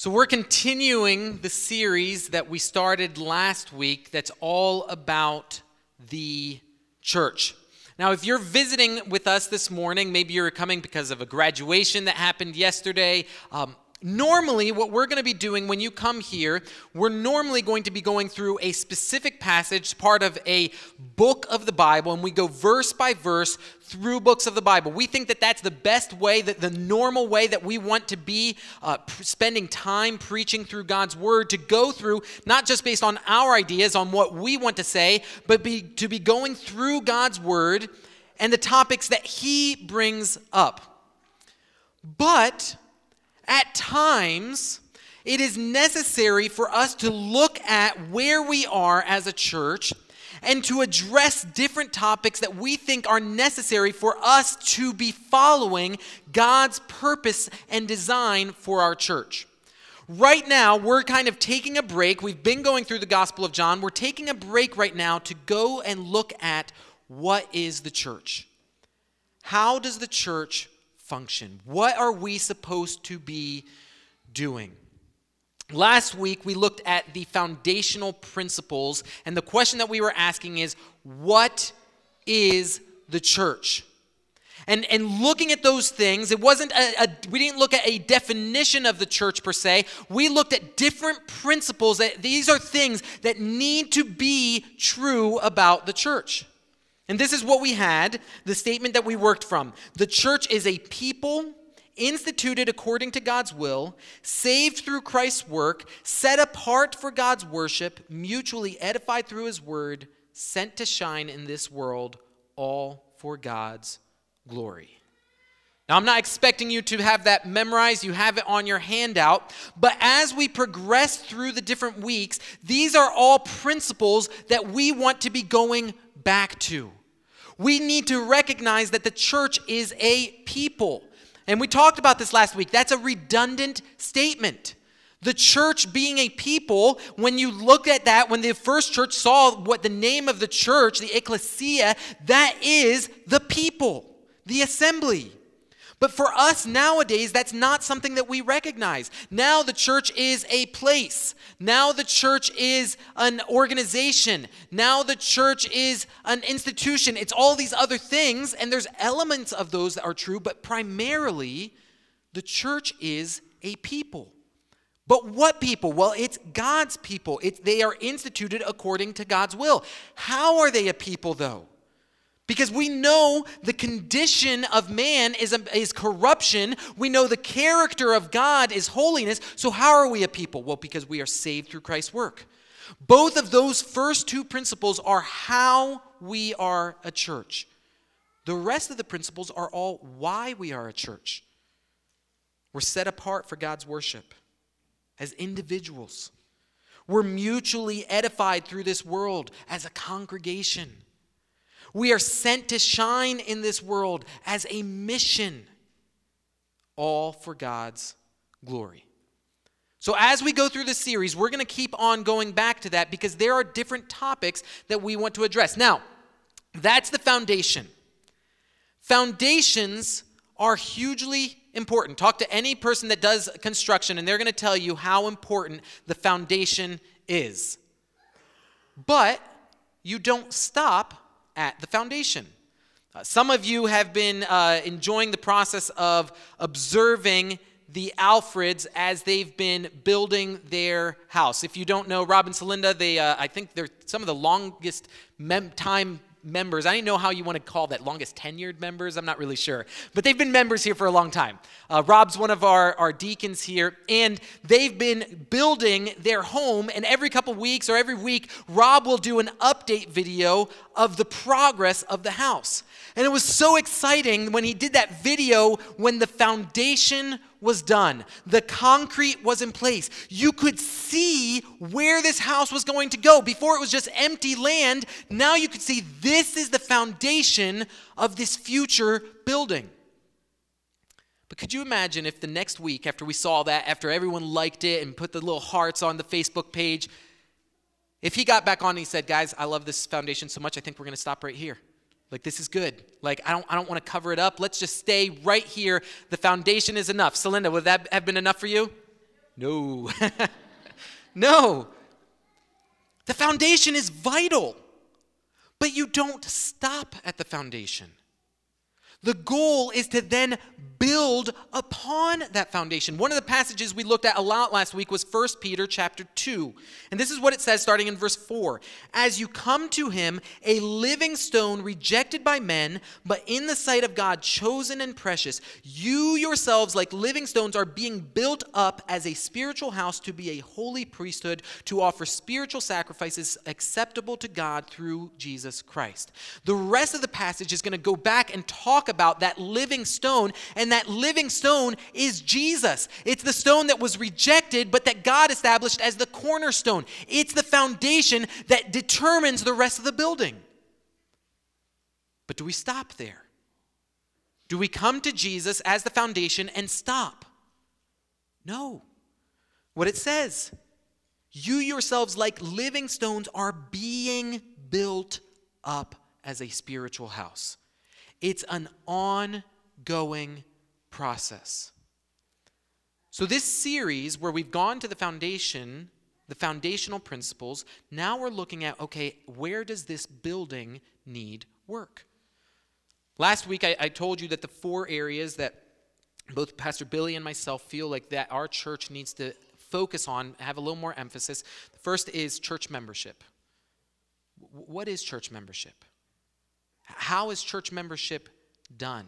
So, we're continuing the series that we started last week that's all about the church. Now, if you're visiting with us this morning, maybe you're coming because of a graduation that happened yesterday. Um, Normally, what we're going to be doing when you come here, we're normally going to be going through a specific passage, part of a book of the Bible, and we go verse by verse through books of the Bible. We think that that's the best way, that the normal way that we want to be uh, spending time preaching through God's Word, to go through, not just based on our ideas, on what we want to say, but be, to be going through God's Word and the topics that He brings up. But at times, it is necessary for us to look at where we are as a church and to address different topics that we think are necessary for us to be following God's purpose and design for our church. Right now, we're kind of taking a break. We've been going through the Gospel of John. We're taking a break right now to go and look at what is the church? How does the church function? What are we supposed to be doing? Last week, we looked at the foundational principles, and the question that we were asking is what is the church? And, and looking at those things, it wasn't a, a, we didn't look at a definition of the church per se. We looked at different principles that these are things that need to be true about the church. And this is what we had the statement that we worked from. The church is a people instituted according to God's will, saved through Christ's work, set apart for God's worship, mutually edified through his word, sent to shine in this world, all for God's glory. Now, I'm not expecting you to have that memorized. You have it on your handout. But as we progress through the different weeks, these are all principles that we want to be going back to. We need to recognize that the church is a people. And we talked about this last week. That's a redundant statement. The church being a people, when you look at that, when the first church saw what the name of the church, the ecclesia, that is the people, the assembly. But for us nowadays, that's not something that we recognize. Now the church is a place. Now the church is an organization. Now the church is an institution. It's all these other things, and there's elements of those that are true, but primarily, the church is a people. But what people? Well, it's God's people. They are instituted according to God's will. How are they a people, though? Because we know the condition of man is, is corruption. We know the character of God is holiness. So, how are we a people? Well, because we are saved through Christ's work. Both of those first two principles are how we are a church. The rest of the principles are all why we are a church. We're set apart for God's worship as individuals, we're mutually edified through this world as a congregation. We are sent to shine in this world as a mission, all for God's glory. So, as we go through this series, we're going to keep on going back to that because there are different topics that we want to address. Now, that's the foundation. Foundations are hugely important. Talk to any person that does construction, and they're going to tell you how important the foundation is. But you don't stop at the foundation. Uh, some of you have been uh, enjoying the process of observing the Alfreds as they've been building their house. If you don't know Rob and Celinda, they uh, I think they're some of the longest mem- time members. I don't know how you want to call that, longest tenured members. I'm not really sure. But they've been members here for a long time. Uh, Rob's one of our, our deacons here, and they've been building their home. And every couple weeks or every week, Rob will do an update video of the progress of the house. And it was so exciting when he did that video when the foundation was done, the concrete was in place. You could see where this house was going to go. Before it was just empty land, now you could see this is the foundation of this future building. But could you imagine if the next week, after we saw that, after everyone liked it and put the little hearts on the Facebook page, if he got back on and he said, Guys, I love this foundation so much, I think we're going to stop right here. Like, this is good. Like, I don't, I don't want to cover it up. Let's just stay right here. The foundation is enough. Celinda, would that have been enough for you? No. no. The foundation is vital, but you don't stop at the foundation. The goal is to then build upon that foundation. One of the passages we looked at a lot last week was 1 Peter chapter 2. And this is what it says starting in verse 4. As you come to him, a living stone rejected by men, but in the sight of God chosen and precious, you yourselves like living stones are being built up as a spiritual house to be a holy priesthood to offer spiritual sacrifices acceptable to God through Jesus Christ. The rest of the passage is going to go back and talk about that living stone and that living stone is Jesus. It's the stone that was rejected, but that God established as the cornerstone. It's the foundation that determines the rest of the building. But do we stop there? Do we come to Jesus as the foundation and stop? No. What it says, you yourselves, like living stones, are being built up as a spiritual house. It's an ongoing process. So, this series where we've gone to the foundation, the foundational principles, now we're looking at okay, where does this building need work? Last week, I, I told you that the four areas that both Pastor Billy and myself feel like that our church needs to focus on, have a little more emphasis. The first is church membership. What is church membership? How is church membership done?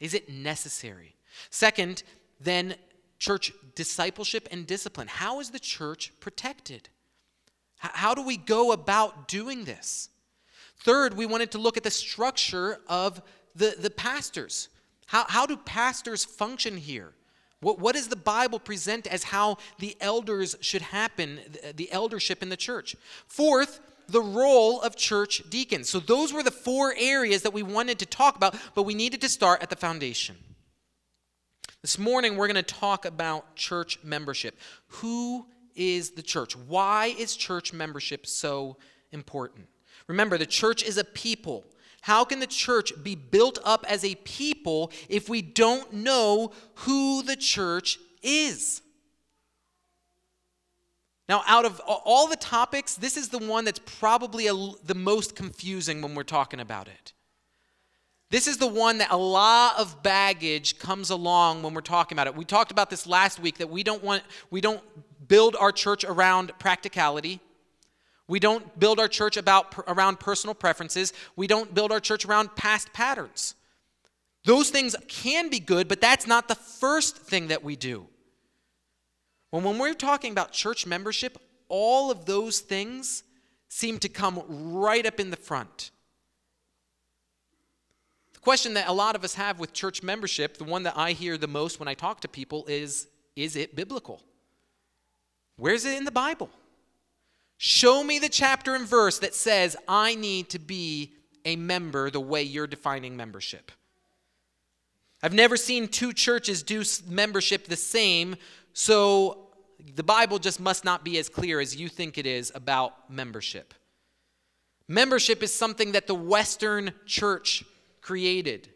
Is it necessary? Second, then church discipleship and discipline. How is the church protected? How do we go about doing this? Third, we wanted to look at the structure of the, the pastors. How, how do pastors function here? What, what does the Bible present as how the elders should happen, the eldership in the church? Fourth, the role of church deacons. So, those were the four areas that we wanted to talk about, but we needed to start at the foundation. This morning, we're going to talk about church membership. Who is the church? Why is church membership so important? Remember, the church is a people. How can the church be built up as a people if we don't know who the church is? Now, out of all the topics, this is the one that's probably a, the most confusing when we're talking about it. This is the one that a lot of baggage comes along when we're talking about it. We talked about this last week that we don't want we don't build our church around practicality. We don't build our church about around personal preferences. We don't build our church around past patterns. Those things can be good, but that's not the first thing that we do. When, when we're talking about church membership, all of those things seem to come right up in the front. The question that a lot of us have with church membership, the one that I hear the most when I talk to people, is is it biblical? Where's it in the Bible? Show me the chapter and verse that says I need to be a member the way you're defining membership. I've never seen two churches do membership the same so the Bible just must not be as clear as you think it is about membership. Membership is something that the Western church created.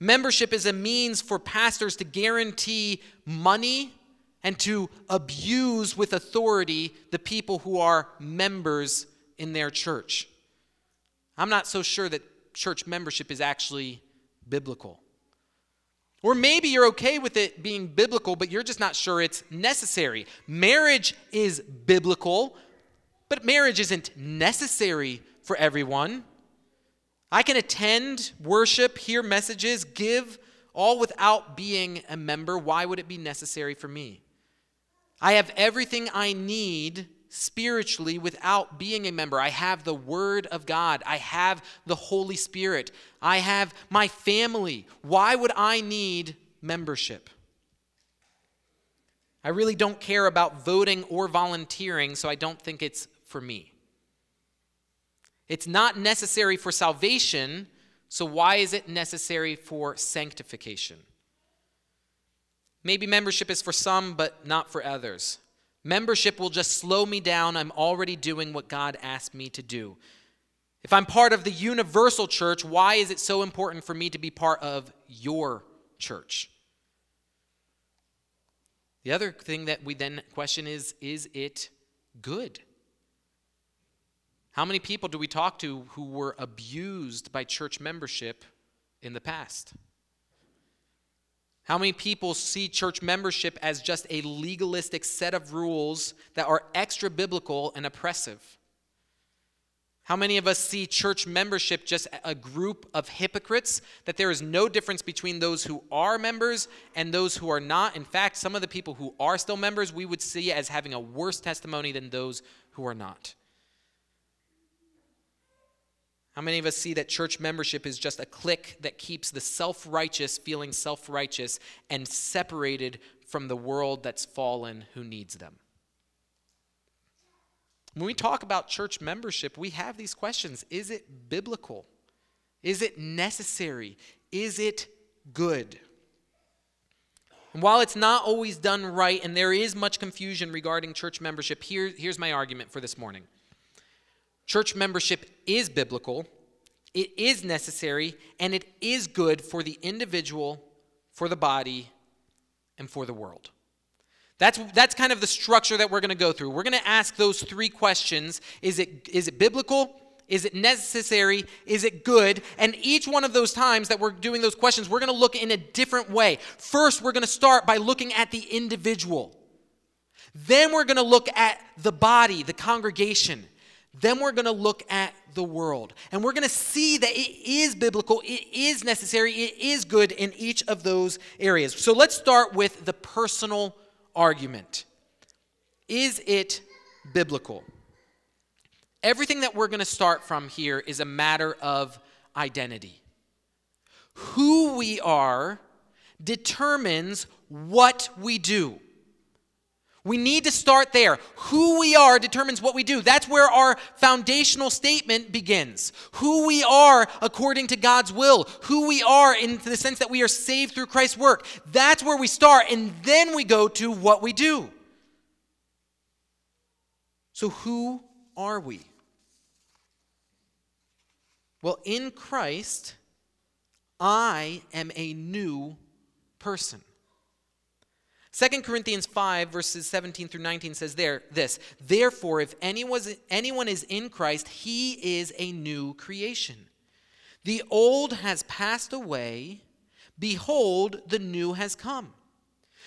Membership is a means for pastors to guarantee money and to abuse with authority the people who are members in their church. I'm not so sure that church membership is actually biblical. Or maybe you're okay with it being biblical, but you're just not sure it's necessary. Marriage is biblical, but marriage isn't necessary for everyone. I can attend, worship, hear messages, give, all without being a member. Why would it be necessary for me? I have everything I need spiritually without being a member. I have the Word of God. I have the Holy Spirit. I have my family. Why would I need membership? I really don't care about voting or volunteering, so I don't think it's for me. It's not necessary for salvation, so why is it necessary for sanctification? Maybe membership is for some, but not for others. Membership will just slow me down. I'm already doing what God asked me to do. If I'm part of the universal church, why is it so important for me to be part of your church? The other thing that we then question is is it good? How many people do we talk to who were abused by church membership in the past? How many people see church membership as just a legalistic set of rules that are extra biblical and oppressive? How many of us see church membership just a group of hypocrites, that there is no difference between those who are members and those who are not? In fact, some of the people who are still members we would see as having a worse testimony than those who are not. How many of us see that church membership is just a clique that keeps the self righteous feeling self righteous and separated from the world that's fallen who needs them? When we talk about church membership, we have these questions Is it biblical? Is it necessary? Is it good? And while it's not always done right and there is much confusion regarding church membership, here, here's my argument for this morning. Church membership is biblical, it is necessary, and it is good for the individual, for the body, and for the world. That's, that's kind of the structure that we're going to go through. We're going to ask those three questions Is it, is it biblical? Is it necessary? Is it good? And each one of those times that we're doing those questions, we're going to look in a different way. First, we're going to start by looking at the individual. Then we're going to look at the body, the congregation. Then we're going to look at the world. And we're going to see that it is biblical, it is necessary, it is good in each of those areas. So let's start with the personal argument. Is it biblical? Everything that we're going to start from here is a matter of identity. Who we are determines what we do. We need to start there. Who we are determines what we do. That's where our foundational statement begins. Who we are according to God's will. Who we are in the sense that we are saved through Christ's work. That's where we start, and then we go to what we do. So, who are we? Well, in Christ, I am a new person. 2 Corinthians 5, verses 17 through 19 says there this Therefore, if anyone is in Christ, he is a new creation. The old has passed away, behold, the new has come.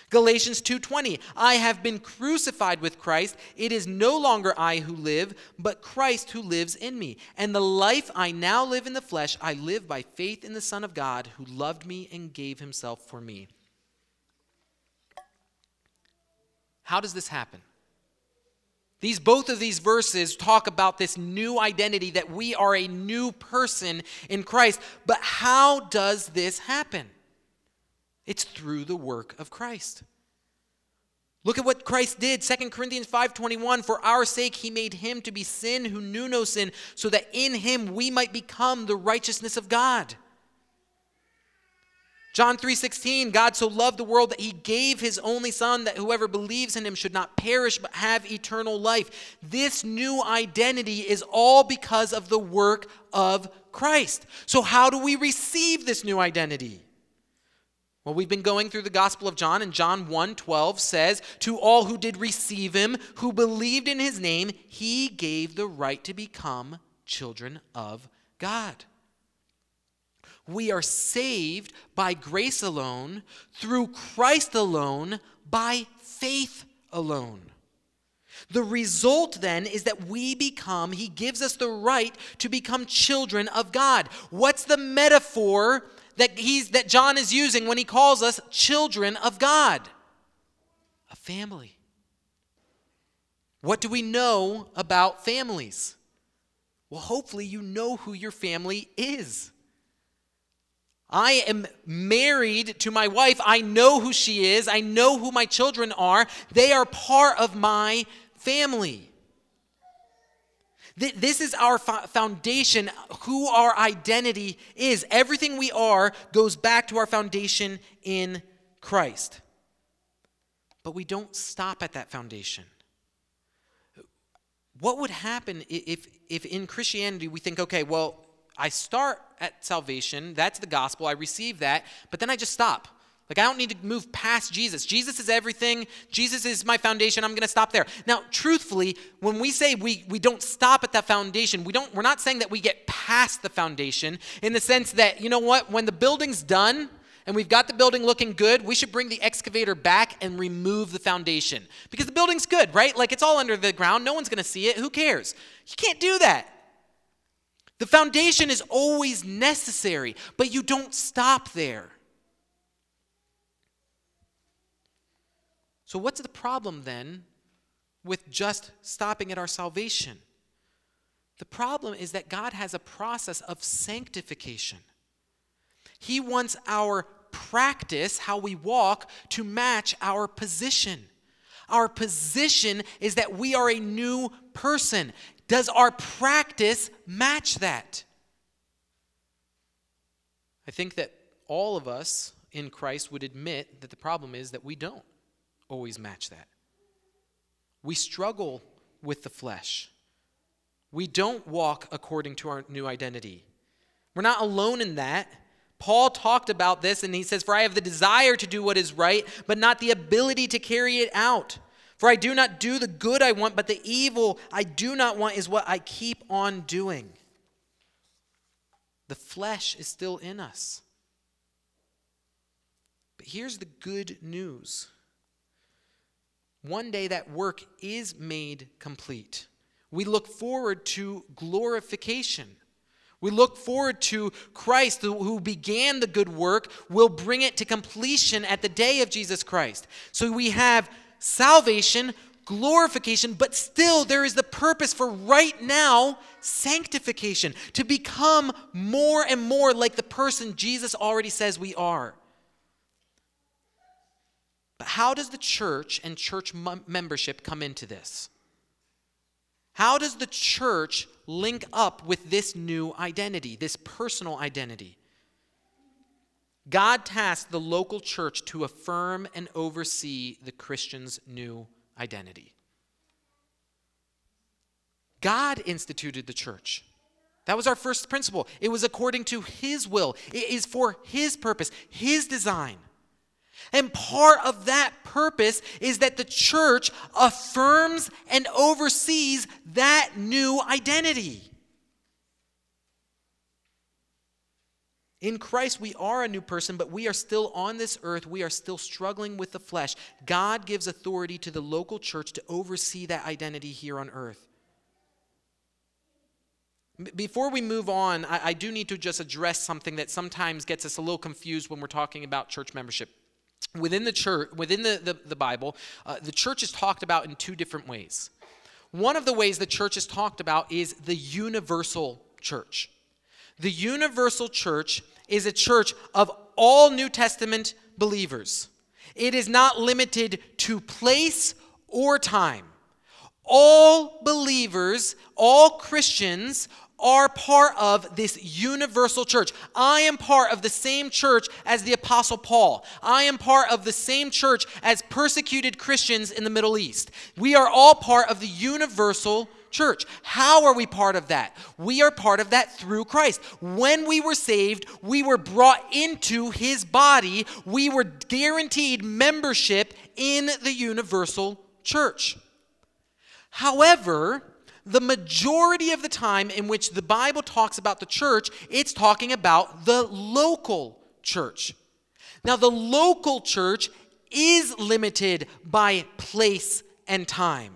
Galatians 2:20 I have been crucified with Christ it is no longer I who live but Christ who lives in me and the life I now live in the flesh I live by faith in the son of God who loved me and gave himself for me How does this happen? These both of these verses talk about this new identity that we are a new person in Christ. But how does this happen? It's through the work of Christ. Look at what Christ did. 2 Corinthians 5:21 For our sake he made him to be sin who knew no sin so that in him we might become the righteousness of God. John 3:16 God so loved the world that he gave his only son that whoever believes in him should not perish but have eternal life. This new identity is all because of the work of Christ. So how do we receive this new identity? Well, we've been going through the Gospel of John, and John 1 12 says, To all who did receive him, who believed in his name, he gave the right to become children of God. We are saved by grace alone, through Christ alone, by faith alone. The result then is that we become, he gives us the right to become children of God. What's the metaphor that he's that John is using when he calls us children of God? A family. What do we know about families? Well, hopefully you know who your family is. I am married to my wife. I know who she is. I know who my children are. They are part of my family. This is our foundation, who our identity is. Everything we are goes back to our foundation in Christ. But we don't stop at that foundation. What would happen if, if in Christianity we think, okay, well, I start at salvation, that's the gospel, I receive that, but then I just stop. Like, I don't need to move past Jesus. Jesus is everything. Jesus is my foundation. I'm going to stop there. Now, truthfully, when we say we, we don't stop at that foundation, we don't, we're not saying that we get past the foundation in the sense that, you know what, when the building's done and we've got the building looking good, we should bring the excavator back and remove the foundation because the building's good, right? Like, it's all under the ground. No one's going to see it. Who cares? You can't do that. The foundation is always necessary, but you don't stop there. So, what's the problem then with just stopping at our salvation? The problem is that God has a process of sanctification. He wants our practice, how we walk, to match our position. Our position is that we are a new person. Does our practice match that? I think that all of us in Christ would admit that the problem is that we don't always match that. We struggle with the flesh. We don't walk according to our new identity. We're not alone in that. Paul talked about this and he says, For I have the desire to do what is right, but not the ability to carry it out. For I do not do the good I want, but the evil I do not want is what I keep on doing. The flesh is still in us. But here's the good news one day that work is made complete. We look forward to glorification. We look forward to Christ, who began the good work, will bring it to completion at the day of Jesus Christ. So we have salvation, glorification, but still there is the purpose for right now sanctification, to become more and more like the person Jesus already says we are. But how does the church and church membership come into this? How does the church link up with this new identity, this personal identity? God tasked the local church to affirm and oversee the Christian's new identity. God instituted the church. That was our first principle. It was according to His will, it is for His purpose, His design. And part of that purpose is that the church affirms and oversees that new identity. In Christ, we are a new person, but we are still on this earth. We are still struggling with the flesh. God gives authority to the local church to oversee that identity here on earth. Before we move on, I, I do need to just address something that sometimes gets us a little confused when we're talking about church membership within the church within the, the, the bible uh, the church is talked about in two different ways one of the ways the church is talked about is the universal church the universal church is a church of all new testament believers it is not limited to place or time all believers all christians are part of this universal church. I am part of the same church as the Apostle Paul. I am part of the same church as persecuted Christians in the Middle East. We are all part of the universal church. How are we part of that? We are part of that through Christ. When we were saved, we were brought into his body, we were guaranteed membership in the universal church. However, the majority of the time in which the Bible talks about the church, it's talking about the local church. Now, the local church is limited by place and time.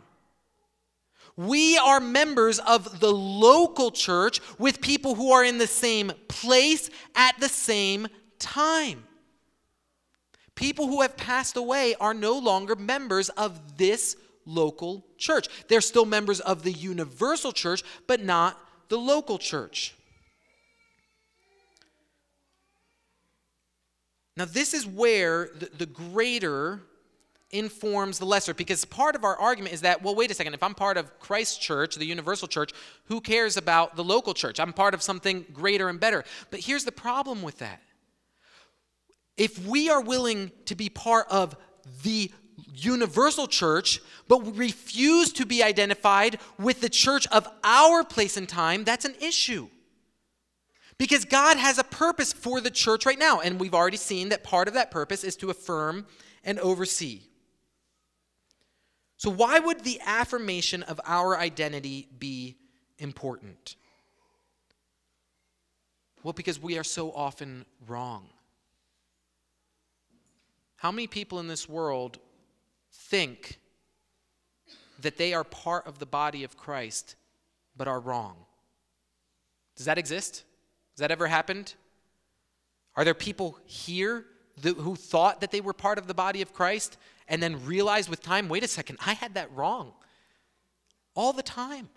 We are members of the local church with people who are in the same place at the same time. People who have passed away are no longer members of this local church. They're still members of the universal church, but not the local church. Now, this is where the, the, greater informs the lesser, because part of our argument is that, well, wait a second, if I'm part of Christ's church, the universal church, who cares about the local church? I'm part of something greater and better. But here's the problem with that. If we are willing to be part of the universal church, but refuse to be identified with the church of our place and time, that's an issue. Because God has a purpose for the church right now, and we've already seen that part of that purpose is to affirm and oversee. So, why would the affirmation of our identity be important? Well, because we are so often wrong. How many people in this world think that they are part of the body of Christ but are wrong? Does that exist? Has that ever happened? Are there people here who thought that they were part of the body of Christ and then realize with time, wait a second, I had that wrong? All the time.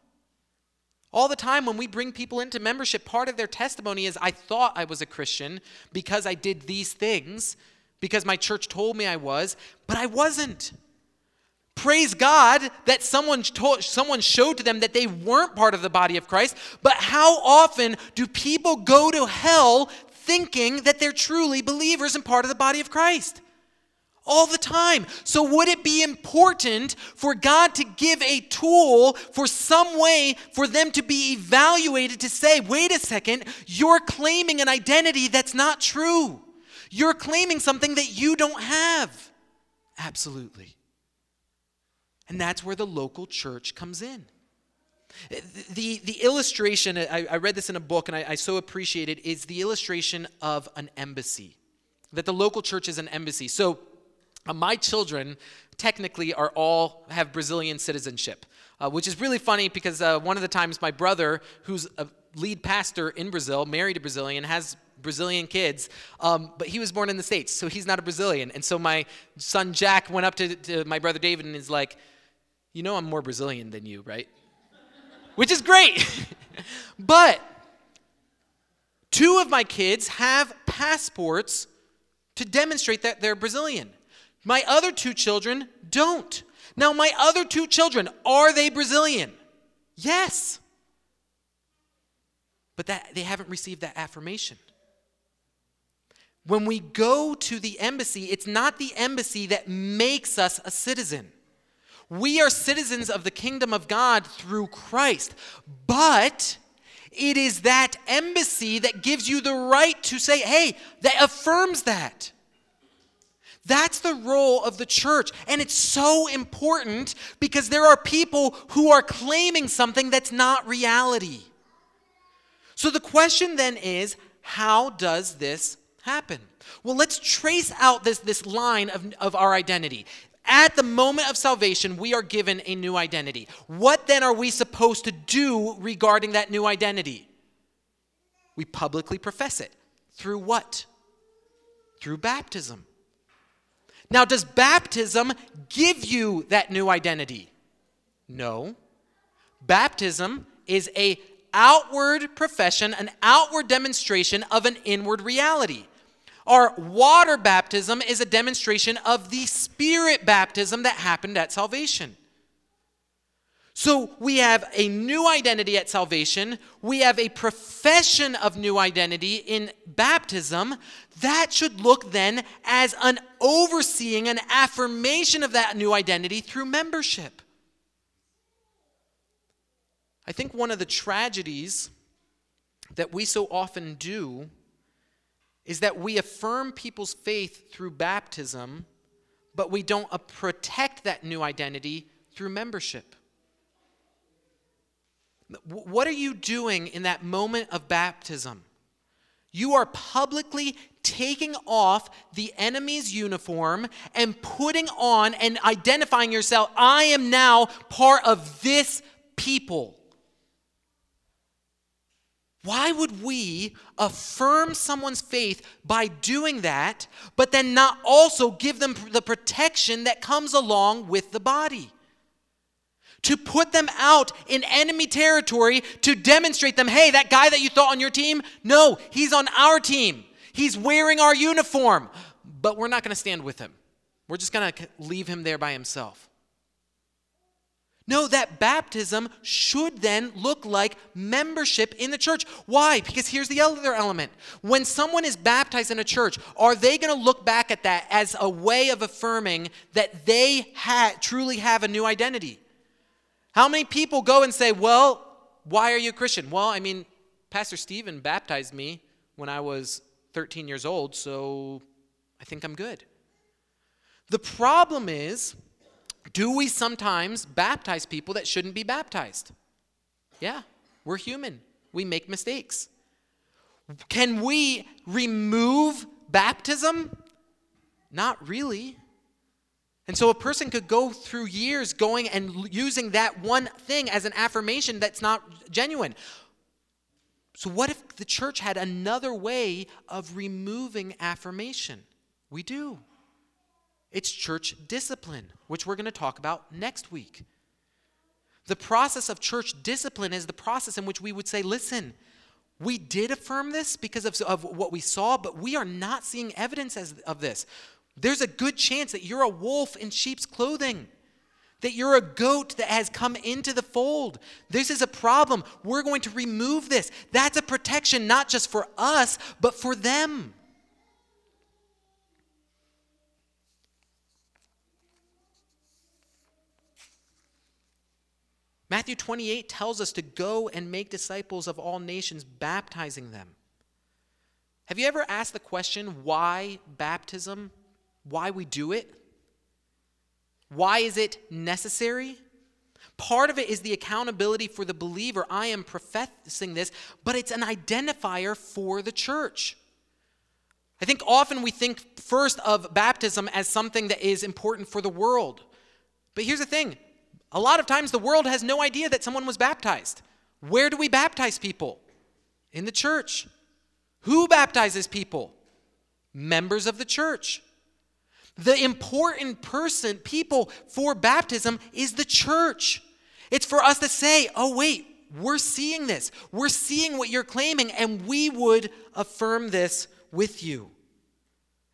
All the time when we bring people into membership, part of their testimony is I thought I was a Christian because I did these things, because my church told me I was, but I wasn't. Praise God that someone, told, someone showed to them that they weren't part of the body of Christ. But how often do people go to hell thinking that they're truly believers and part of the body of Christ? All the time. So, would it be important for God to give a tool for some way for them to be evaluated to say, wait a second, you're claiming an identity that's not true? You're claiming something that you don't have. Absolutely. And that's where the local church comes in. The, the illustration, I, I read this in a book and I, I so appreciate it, is the illustration of an embassy. That the local church is an embassy. So, uh, my children technically are all have Brazilian citizenship, uh, which is really funny because uh, one of the times my brother, who's a lead pastor in Brazil, married a Brazilian, has Brazilian kids, um, but he was born in the States, so he's not a Brazilian. And so my son Jack went up to, to my brother David and is like, you know I'm more Brazilian than you, right? Which is great. but two of my kids have passports to demonstrate that they're Brazilian. My other two children don't. Now, my other two children, are they Brazilian? Yes. But that they haven't received that affirmation. When we go to the embassy, it's not the embassy that makes us a citizen. We are citizens of the kingdom of God through Christ. But it is that embassy that gives you the right to say, hey, that affirms that. That's the role of the church. And it's so important because there are people who are claiming something that's not reality. So the question then is how does this happen? Well, let's trace out this, this line of, of our identity. At the moment of salvation, we are given a new identity. What then are we supposed to do regarding that new identity? We publicly profess it. Through what? Through baptism. Now, does baptism give you that new identity? No. Baptism is a outward profession, an outward demonstration of an inward reality. Our water baptism is a demonstration of the spirit baptism that happened at salvation. So we have a new identity at salvation. We have a profession of new identity in baptism. That should look then as an overseeing, an affirmation of that new identity through membership. I think one of the tragedies that we so often do is that we affirm people's faith through baptism, but we don't uh, protect that new identity through membership. What are you doing in that moment of baptism? You are publicly taking off the enemy's uniform and putting on and identifying yourself. I am now part of this people. Why would we affirm someone's faith by doing that, but then not also give them the protection that comes along with the body? To put them out in enemy territory to demonstrate them, hey, that guy that you thought on your team, no, he's on our team. He's wearing our uniform, but we're not going to stand with him. We're just going to leave him there by himself. No, that baptism should then look like membership in the church. Why? Because here's the other element. When someone is baptized in a church, are they going to look back at that as a way of affirming that they ha- truly have a new identity? How many people go and say, Well, why are you a Christian? Well, I mean, Pastor Stephen baptized me when I was 13 years old, so I think I'm good. The problem is, do we sometimes baptize people that shouldn't be baptized? Yeah, we're human. We make mistakes. Can we remove baptism? Not really. And so a person could go through years going and using that one thing as an affirmation that's not genuine. So, what if the church had another way of removing affirmation? We do. It's church discipline, which we're going to talk about next week. The process of church discipline is the process in which we would say, listen, we did affirm this because of, of what we saw, but we are not seeing evidence as, of this. There's a good chance that you're a wolf in sheep's clothing, that you're a goat that has come into the fold. This is a problem. We're going to remove this. That's a protection not just for us, but for them. Matthew 28 tells us to go and make disciples of all nations, baptizing them. Have you ever asked the question why baptism? Why we do it? Why is it necessary? Part of it is the accountability for the believer. I am professing this, but it's an identifier for the church. I think often we think first of baptism as something that is important for the world. But here's the thing a lot of times the world has no idea that someone was baptized. Where do we baptize people? In the church. Who baptizes people? Members of the church. The important person, people for baptism is the church. It's for us to say, oh, wait, we're seeing this. We're seeing what you're claiming, and we would affirm this with you.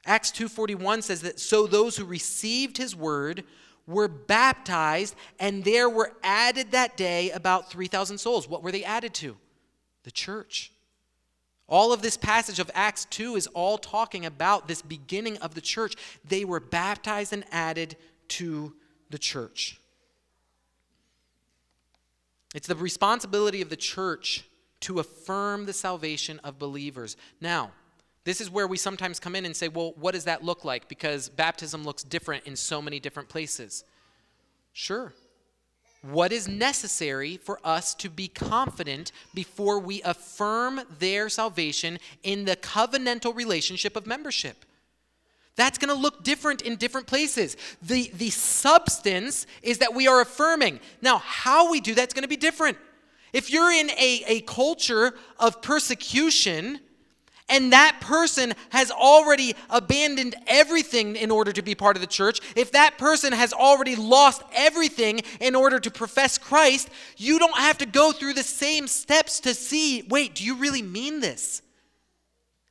Acts 2:41 says that so those who received his word were baptized, and there were added that day about 3,000 souls. What were they added to? The church. All of this passage of Acts 2 is all talking about this beginning of the church. They were baptized and added to the church. It's the responsibility of the church to affirm the salvation of believers. Now, this is where we sometimes come in and say, well, what does that look like? Because baptism looks different in so many different places. Sure. What is necessary for us to be confident before we affirm their salvation in the covenantal relationship of membership? That's going to look different in different places. The, the substance is that we are affirming. Now, how we do that's going to be different. If you're in a, a culture of persecution, and that person has already abandoned everything in order to be part of the church, if that person has already lost everything in order to profess Christ, you don't have to go through the same steps to see wait, do you really mean this?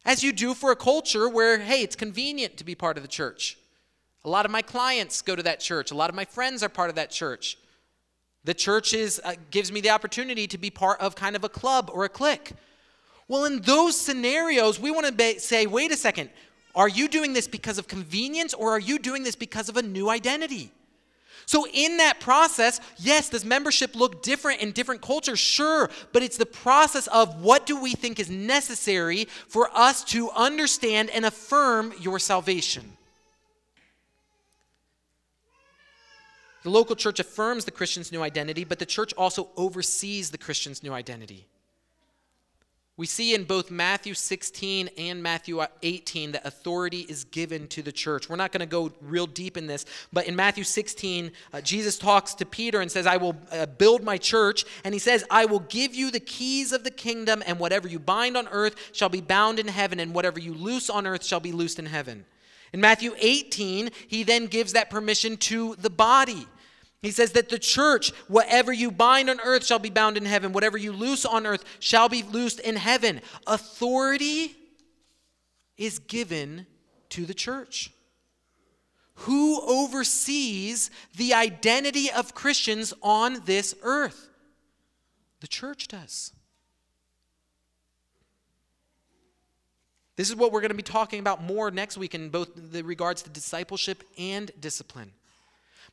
As you do for a culture where, hey, it's convenient to be part of the church. A lot of my clients go to that church, a lot of my friends are part of that church. The church is, uh, gives me the opportunity to be part of kind of a club or a clique. Well, in those scenarios, we want to be, say, wait a second, are you doing this because of convenience or are you doing this because of a new identity? So, in that process, yes, does membership look different in different cultures? Sure, but it's the process of what do we think is necessary for us to understand and affirm your salvation. The local church affirms the Christian's new identity, but the church also oversees the Christian's new identity. We see in both Matthew 16 and Matthew 18 that authority is given to the church. We're not going to go real deep in this, but in Matthew 16, uh, Jesus talks to Peter and says, I will uh, build my church. And he says, I will give you the keys of the kingdom, and whatever you bind on earth shall be bound in heaven, and whatever you loose on earth shall be loosed in heaven. In Matthew 18, he then gives that permission to the body. He says that the church, whatever you bind on earth shall be bound in heaven, whatever you loose on earth shall be loosed in heaven. Authority is given to the church. Who oversees the identity of Christians on this earth? The church does. This is what we're going to be talking about more next week in both the regards to discipleship and discipline.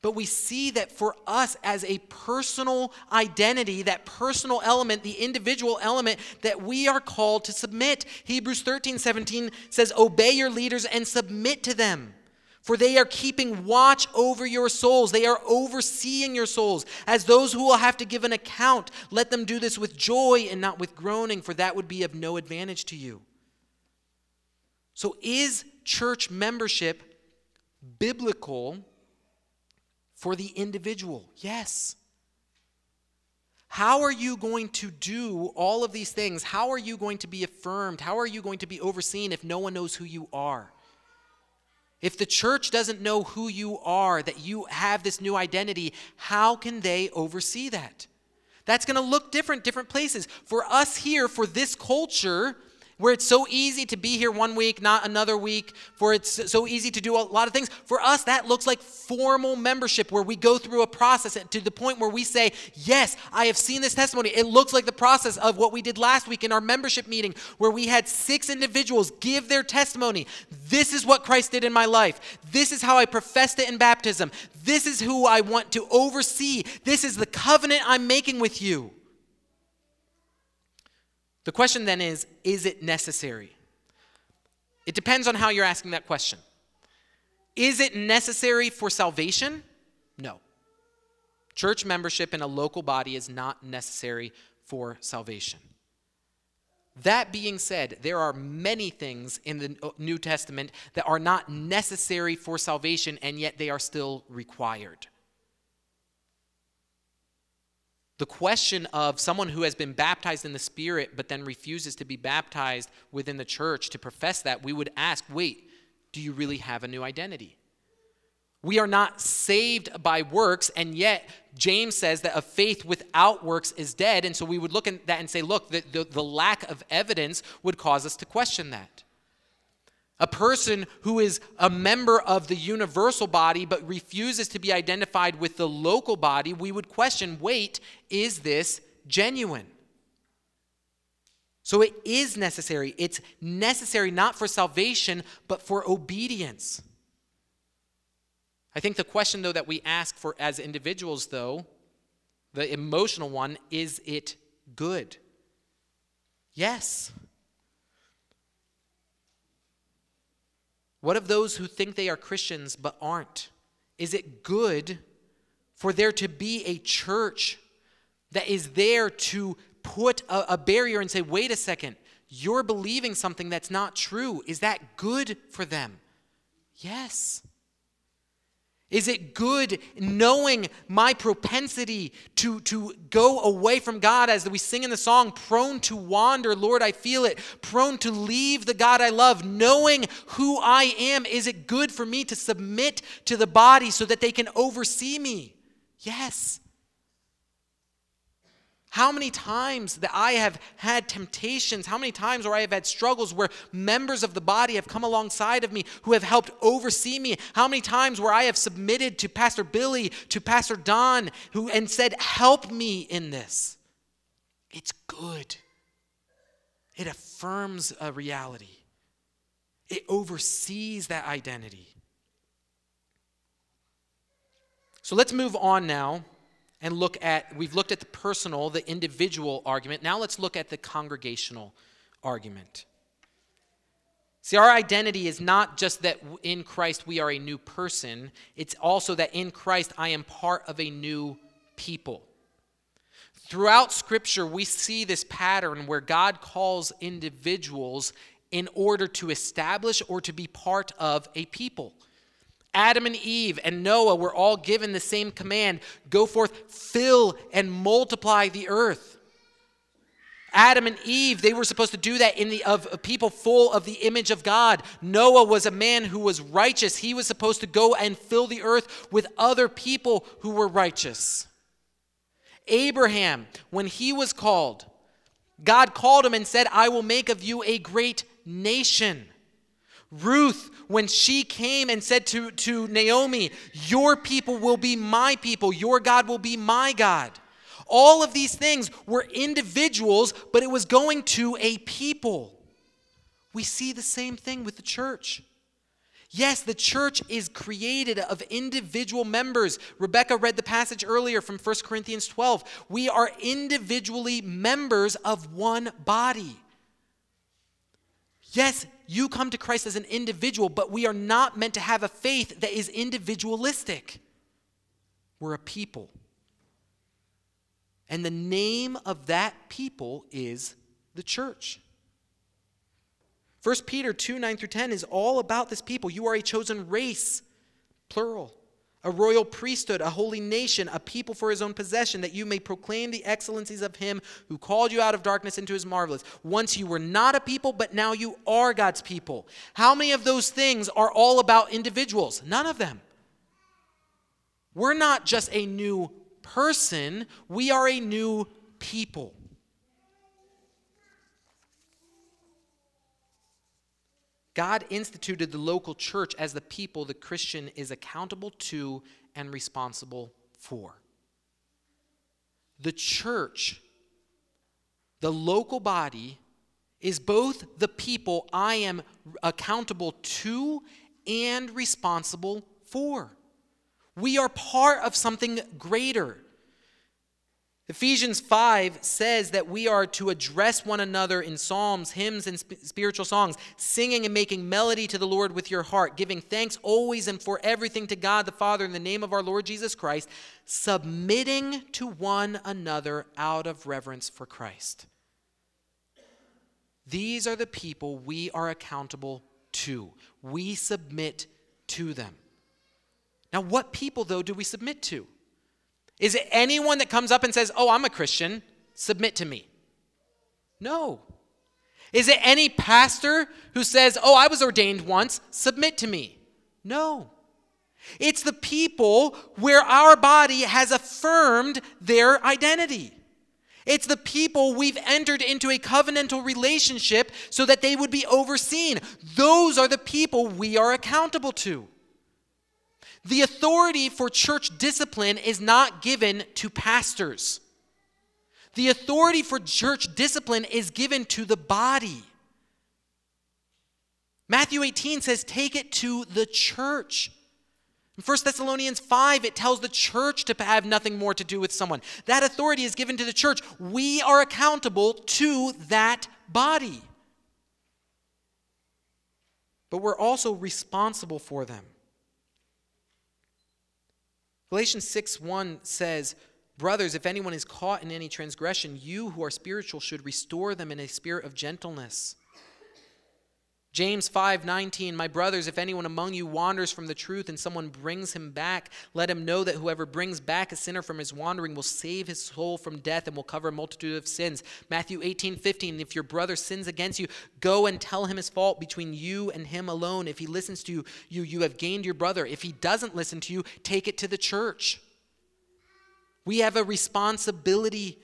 But we see that for us as a personal identity, that personal element, the individual element, that we are called to submit. Hebrews 13 17 says, Obey your leaders and submit to them. For they are keeping watch over your souls. They are overseeing your souls. As those who will have to give an account, let them do this with joy and not with groaning, for that would be of no advantage to you. So, is church membership biblical for the individual? Yes. How are you going to do all of these things? How are you going to be affirmed? How are you going to be overseen if no one knows who you are? If the church doesn't know who you are, that you have this new identity, how can they oversee that? That's going to look different, different places. For us here, for this culture, where it's so easy to be here one week, not another week, for it's so easy to do a lot of things. For us, that looks like formal membership where we go through a process to the point where we say, Yes, I have seen this testimony. It looks like the process of what we did last week in our membership meeting, where we had six individuals give their testimony. This is what Christ did in my life. This is how I professed it in baptism. This is who I want to oversee. This is the covenant I'm making with you. The question then is is it necessary? It depends on how you're asking that question. Is it necessary for salvation? No. Church membership in a local body is not necessary for salvation. That being said, there are many things in the New Testament that are not necessary for salvation, and yet they are still required. The question of someone who has been baptized in the Spirit but then refuses to be baptized within the church to profess that, we would ask wait, do you really have a new identity? We are not saved by works, and yet James says that a faith without works is dead. And so we would look at that and say, look, the, the, the lack of evidence would cause us to question that. A person who is a member of the universal body but refuses to be identified with the local body, we would question wait, is this genuine? So it is necessary. It's necessary not for salvation, but for obedience. I think the question, though, that we ask for as individuals, though, the emotional one, is it good? Yes. What of those who think they are Christians but aren't? Is it good for there to be a church that is there to put a, a, barrier and say, wait a second, you're believing something that's not true? Is that good for them? Yes. Is it good knowing my propensity to, to go away from God as we sing in the song, prone to wander, Lord, I feel it, prone to leave the God I love, knowing who I am? Is it good for me to submit to the body so that they can oversee me? Yes. How many times that I have had temptations, how many times where I have had struggles where members of the body have come alongside of me who have helped oversee me. How many times where I have submitted to Pastor Billy, to Pastor Don, who and said, "Help me in this." It's good. It affirms a reality. It oversees that identity. So let's move on now and look at, we've looked at the personal, the individual argument. Now let's look at the congregational argument. See, our identity is not just that in Christ we are a new person, it's also that in Christ I am part of a new people. Throughout Scripture, we see this pattern where God calls individuals in order to establish or to be part of a people. Adam and Eve and Noah were all given the same command go forth, fill and multiply the earth. Adam and Eve, they were supposed to do that in the of, people full of the image of God. Noah was a man who was righteous. He was supposed to go and fill the earth with other people who were righteous. Abraham, when he was called, God called him and said, I will make of you a great nation. Ruth, when she came and said to, to Naomi, Your people will be my people, your God will be my God. All of these things were individuals, but it was going to a people. We see the same thing with the church. Yes, the church is created of individual members. Rebecca read the passage earlier from 1 Corinthians 12. We are individually members of one body. Yes, you come to Christ as an individual, but we are not meant to have a faith that is individualistic. We're a people. And the name of that people is the church. 1 Peter 2 9 through 10 is all about this people. You are a chosen race, plural, a royal priesthood, a holy nation, a people for his own possession, that you may proclaim the excellencies of him who called you out of darkness into his marvelous. Once you were not a people, but now you are God's people. How many of those things are all about individuals? None of them. We're not just a new person, we are a new people. God instituted the local church as the people the Christian is accountable to and responsible for. The church, the local body, is both the people I am accountable to and responsible for. We are part of something greater. Ephesians 5 says that we are to address one another in psalms, hymns, and sp- spiritual songs, singing and making melody to the Lord with your heart, giving thanks always and for everything to God the Father in the name of our Lord Jesus Christ, submitting to one another out of reverence for Christ. These are the people we are accountable to. We submit to them. Now, what people, though, do we submit to? Is it anyone that comes up and says, Oh, I'm a Christian, submit to me? No. Is it any pastor who says, Oh, I was ordained once, submit to me? No. It's the people where our body has affirmed their identity. It's the people we've entered into a covenantal relationship so that they would be overseen. Those are the people we are accountable to. The authority for church discipline is not given to pastors. The authority for church discipline is given to the body. Matthew 18 says, Take it to the church. In 1 Thessalonians 5, it tells the church to have nothing more to do with someone. That authority is given to the church. We are accountable to that body. But we're also responsible for them. Galatians 6 1 says, Brothers, if anyone is caught in any transgression, you who are spiritual should restore them in a spirit of gentleness. James 5:19 My brothers if anyone among you wanders from the truth and someone brings him back let him know that whoever brings back a sinner from his wandering will save his soul from death and will cover a multitude of sins. Matthew 18:15 If your brother sins against you go and tell him his fault between you and him alone. If he listens to you you, you have gained your brother. If he doesn't listen to you take it to the church. We have a responsibility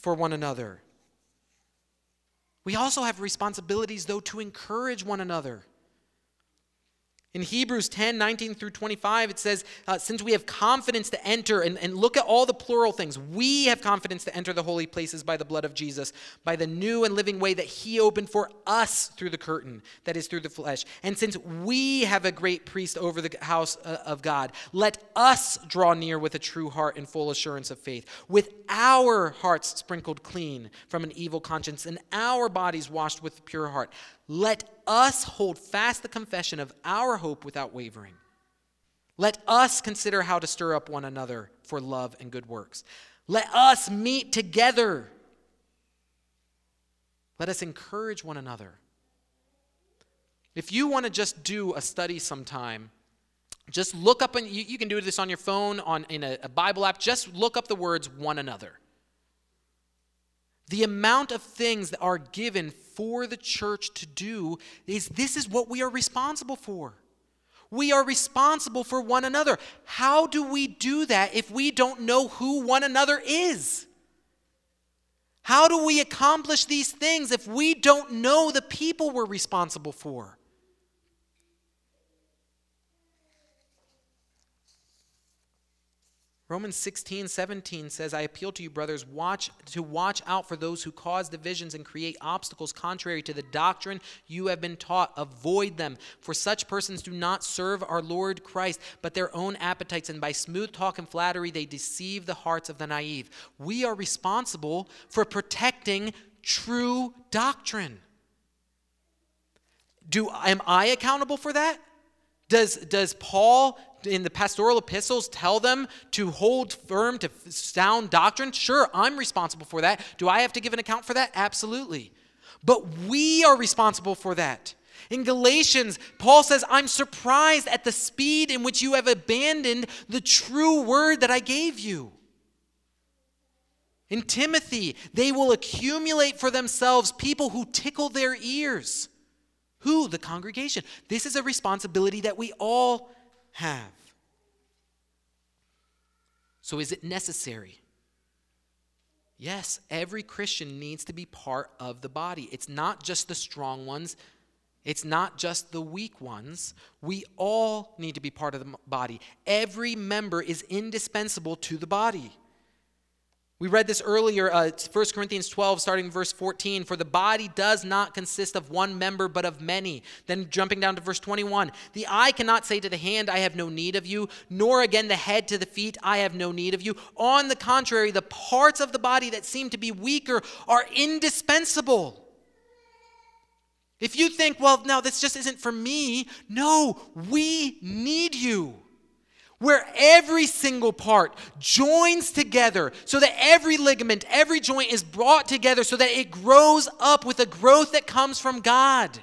for one another. We also have responsibilities, though, to encourage one another. In Hebrews 10 19 through 25, it says, uh, Since we have confidence to enter, and, and look at all the plural things, we have confidence to enter the holy places by the blood of Jesus, by the new and living way that He opened for us through the curtain, that is, through the flesh. And since we have a great priest over the house uh, of God, let us draw near with a true heart and full assurance of faith, with our hearts sprinkled clean from an evil conscience and our bodies washed with pure heart. Let us hold fast the confession of our hope without wavering. Let us consider how to stir up one another for love and good works. Let us meet together. Let us encourage one another. If you want to just do a study sometime, just look up, and you, you, can do this on your phone, on in a, a Bible app. Just look up the words one another. The amount of things that are given for the church to do is this is what we are responsible for. We are responsible for one another. How do we do that if we don't know who one another is? How do we accomplish these things if we don't know the people we're responsible for? Romans 16, 17 says, I appeal to you, brothers, watch to watch out for those who cause divisions and create obstacles contrary to the doctrine you have been taught. Avoid them, for such persons do not serve our Lord Christ, but their own appetites, and by smooth talk and flattery they deceive the hearts of the naive. We are responsible for protecting true doctrine. Do am I accountable for that? Does, does Paul in the pastoral epistles tell them to hold firm to sound doctrine? Sure, I'm responsible for that. Do I have to give an account for that? Absolutely. But we are responsible for that. In Galatians, Paul says, I'm surprised at the speed in which you have abandoned the true word that I gave you. In Timothy, they will accumulate for themselves people who tickle their ears. Who? The congregation. This is a responsibility that we all have. So, is it necessary? Yes, every Christian needs to be part of the body. It's not just the strong ones, it's not just the weak ones. We all need to be part of the body. Every member is indispensable to the body. We read this earlier, uh, 1 Corinthians 12, starting verse 14. For the body does not consist of one member, but of many. Then jumping down to verse 21. The eye cannot say to the hand, I have no need of you, nor again the head to the feet, I have no need of you. On the contrary, the parts of the body that seem to be weaker are indispensable. If you think, well, no, this just isn't for me, no, we need you where every single part joins together so that every ligament, every joint is brought together so that it grows up with a growth that comes from God.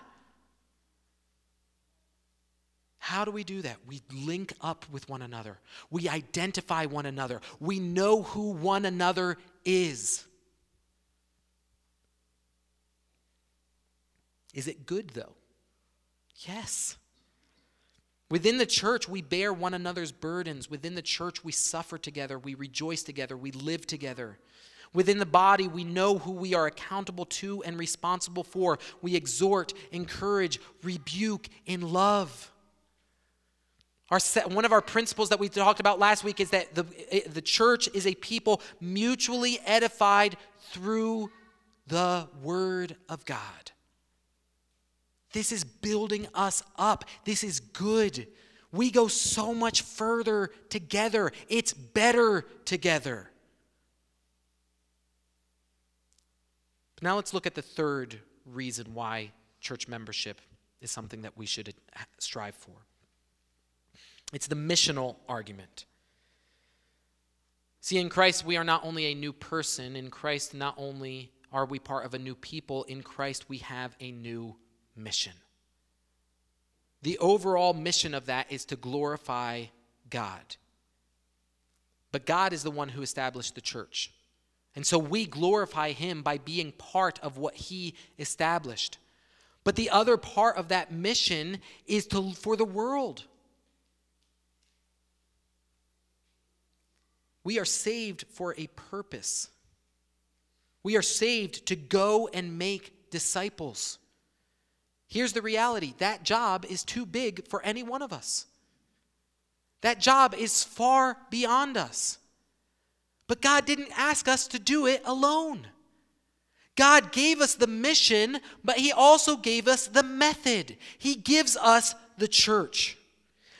How do we do that? We link up with one another. We identify one another. We know who one another is. Is it good, though? Yes. Within the church, we bear one another's burdens. Within the church, we suffer together, we rejoice together, we live together. Within the body, we know who we are accountable to and responsible for. We exhort, encourage, rebuke in love. Our, one of our principles that we talked about last week is that the, eh, the church is a people mutually edified through the Word of God. This is building us up. This is good. We go so much further together. It's better together. Now let's look at the third reason why church membership is something that we should strive for. It's the missional argument. See, in Christ, we are not only a new person. In Christ, not only are we part of a new people, in Christ, we have a new mission. The overall mission of that is to glorify God. But God is the one who established the church. And so we glorify him by being part of what he established. But the other part of that mission is to for the world. We are saved for a purpose. We are saved to go and make disciples. Here's the reality that job is too big for any one of us. That job is far beyond us. But God didn't ask us to do it alone. God gave us the mission, but He also gave us the method. He gives us the church.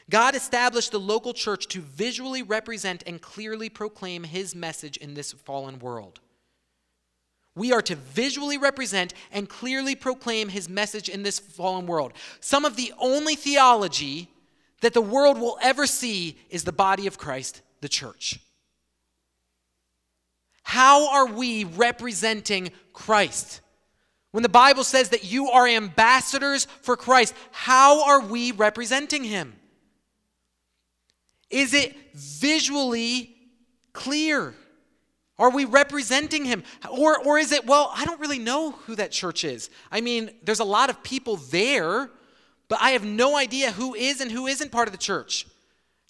God established the local church to visually represent and clearly proclaim His message in this fallen world. We are to visually represent and clearly proclaim his message in this fallen world. Some of the only theology that the world will ever see is the body of Christ, the church. How are we representing Christ? When the Bible says that you are ambassadors for Christ, how are we representing him? Is it visually clear? Are we representing him? Or, or is it, well, I don't really know who that church is. I mean, there's a lot of people there, but I have no idea who is and who isn't part of the church.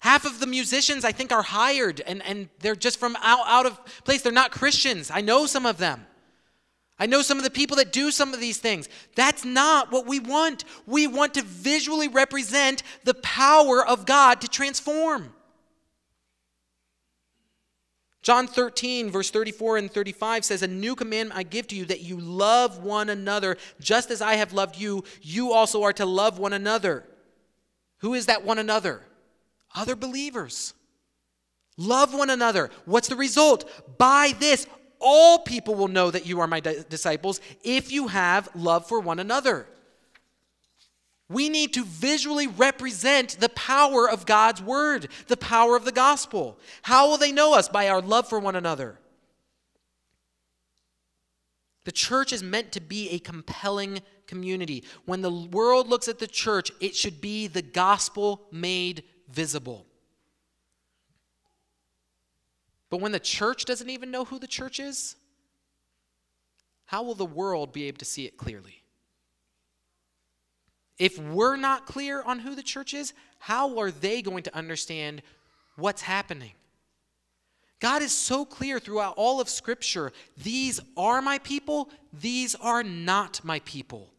Half of the musicians, I think, are hired and, and they're just from out, out of place. They're not Christians. I know some of them. I know some of the people that do some of these things. That's not what we want. We want to visually represent the power of God to transform. John 13, verse 34 and 35 says, A new commandment I give to you that you love one another just as I have loved you. You also are to love one another. Who is that one another? Other believers. Love one another. What's the result? By this, all people will know that you are my disciples if you have love for one another. We need to visually represent the power of God's word, the power of the gospel. How will they know us? By our love for one another. The church is meant to be a compelling community. When the world looks at the church, it should be the gospel made visible. But when the church doesn't even know who the church is, how will the world be able to see it clearly? If we're not clear on who the church is, how are they going to understand what's happening? God is so clear throughout all of Scripture these are my people, these are not my people.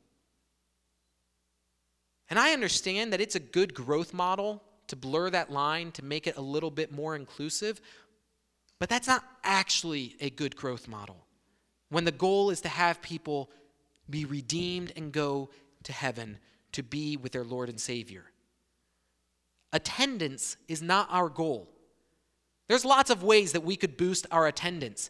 And I understand that it's a good growth model to blur that line, to make it a little bit more inclusive, but that's not actually a good growth model. When the goal is to have people be redeemed and go to heaven to be with their Lord and Savior. Attendance is not our goal. There's lots of ways that we could boost our attendance.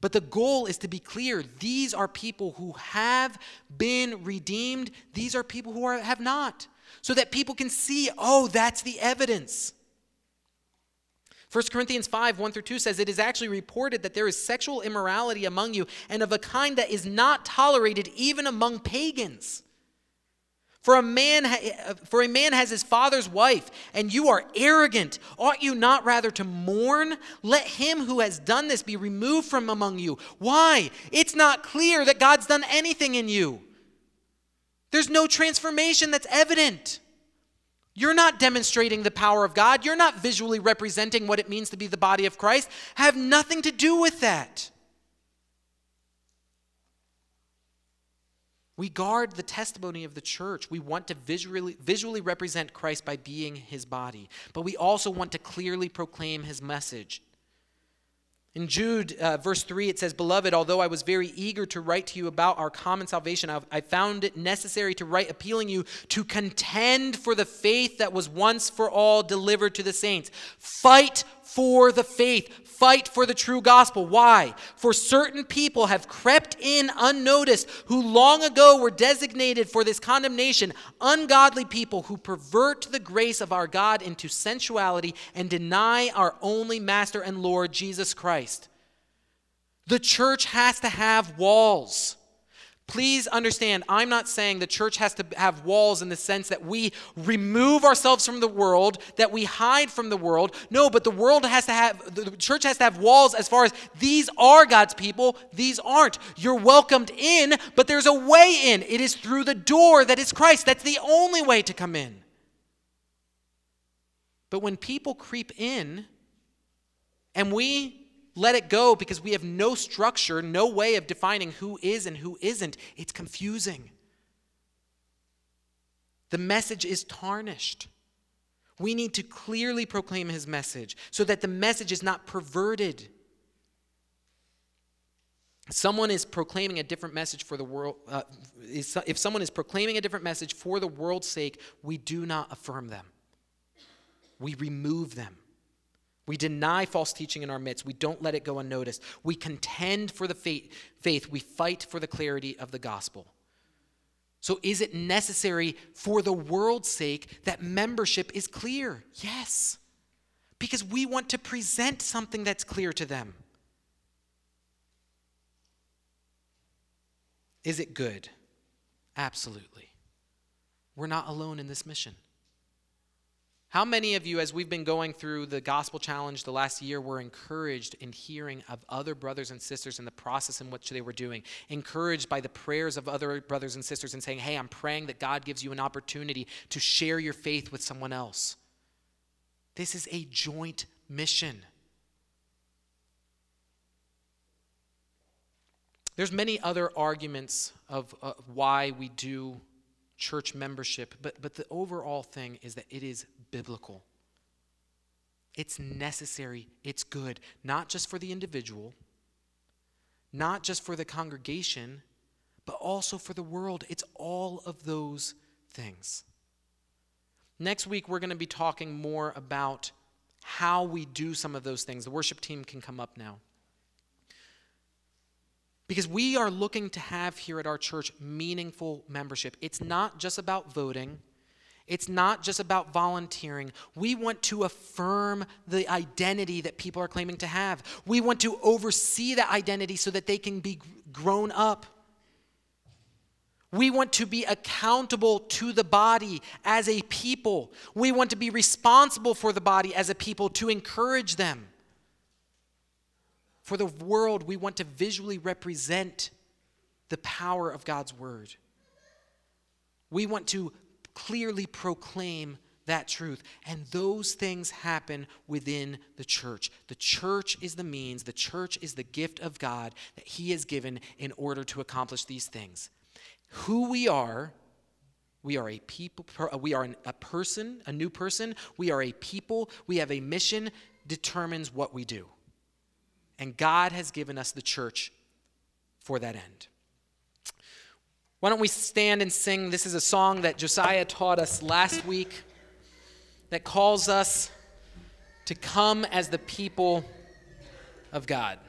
But the goal is to be clear. These are people who have been redeemed, these are people who are, have not. So that people can see, oh, that's the evidence. 1 Corinthians 5, 1 through 2 says, It is actually reported that there is sexual immorality among you, and of a kind that is not tolerated even among pagans. For a man for a man has his father's wife and you are arrogant ought you not rather to mourn? Let him who has done this be removed from among you. Why? It's not clear that God's done anything in you. There's no transformation that's evident. You're not demonstrating the power of God. You're not visually representing what it means to be the body of Christ. Have nothing to do with that We guard the testimony of the church. We want to visually, visually represent Christ by being his body, but we also want to clearly proclaim his message. In Jude, uh, verse 3, it says, Beloved, although I was very eager to write to you about our common salvation, I, I found it necessary to write appealing you to contend for the faith that was once for all delivered to the saints. Fight for the faith fight for the true gospel. Why? For certain people have crept in unnoticed who long ago were designated for this condemnation, ungodly people who pervert the grace of our God into sensuality and deny our only Master and Lord, Jesus Christ. The church has to have walls. Please understand, I'm not saying the church has to have walls in the sense that we remove ourselves from the world, that we hide from the world. No, but the world has to have, the church has to have walls as far as these are God's people, these aren't. You're welcomed in, but there's a way in. It is through the door that is Christ. That's the only way to come in. But when people creep in and we let it go because we have no structure, no way of defining who is and who isn't. It's confusing. The message is tarnished. We need to clearly proclaim his message so that the message is not perverted. Someone is proclaiming a different message for the world. Uh, if someone is proclaiming a different message for the world's sake, we do not affirm them. We remove them. We deny false teaching in our midst. We don't let it go unnoticed. We contend for the faith. We fight for the clarity of the gospel. So, is it necessary for the world's sake that membership is clear? Yes, because we want to present something that's clear to them. Is it good? Absolutely. We're not alone in this mission. How many of you, as we've been going through the gospel challenge the last year, were encouraged in hearing of other brothers and sisters in the process in which they were doing? Encouraged by the prayers of other brothers and sisters and saying, Hey, I'm praying that God gives you an opportunity to share your faith with someone else. This is a joint mission. There's many other arguments of uh, why we do church membership, but, but the overall thing is that it is biblical. It's necessary, it's good, not just for the individual, not just for the congregation, but also for the world. It's all of those things. Next week, we're going to be talking more about how we do some of those things. The worship team can come up now. Because we are looking to have here at our church meaningful membership. It's not just about voting, it's not just about volunteering. We want to affirm the identity that people are claiming to have. We want to oversee that identity so that they can be grown up. We want to be accountable to the body as a people. We want to be responsible for the body as a people to encourage them. For the world, we want to visually represent the power of God's word. We want to clearly proclaim that truth. And those things happen within the church. The church is the means, the church is the gift of God that He has given in order to accomplish these things who we are. We are a people, uh, we are a person, a new person. We are a people. We have a mission, determines what we do. And God has given us the church for that end. Why don't we stand and sing? This is a song that Josiah taught us last week that calls us to come as the people of God.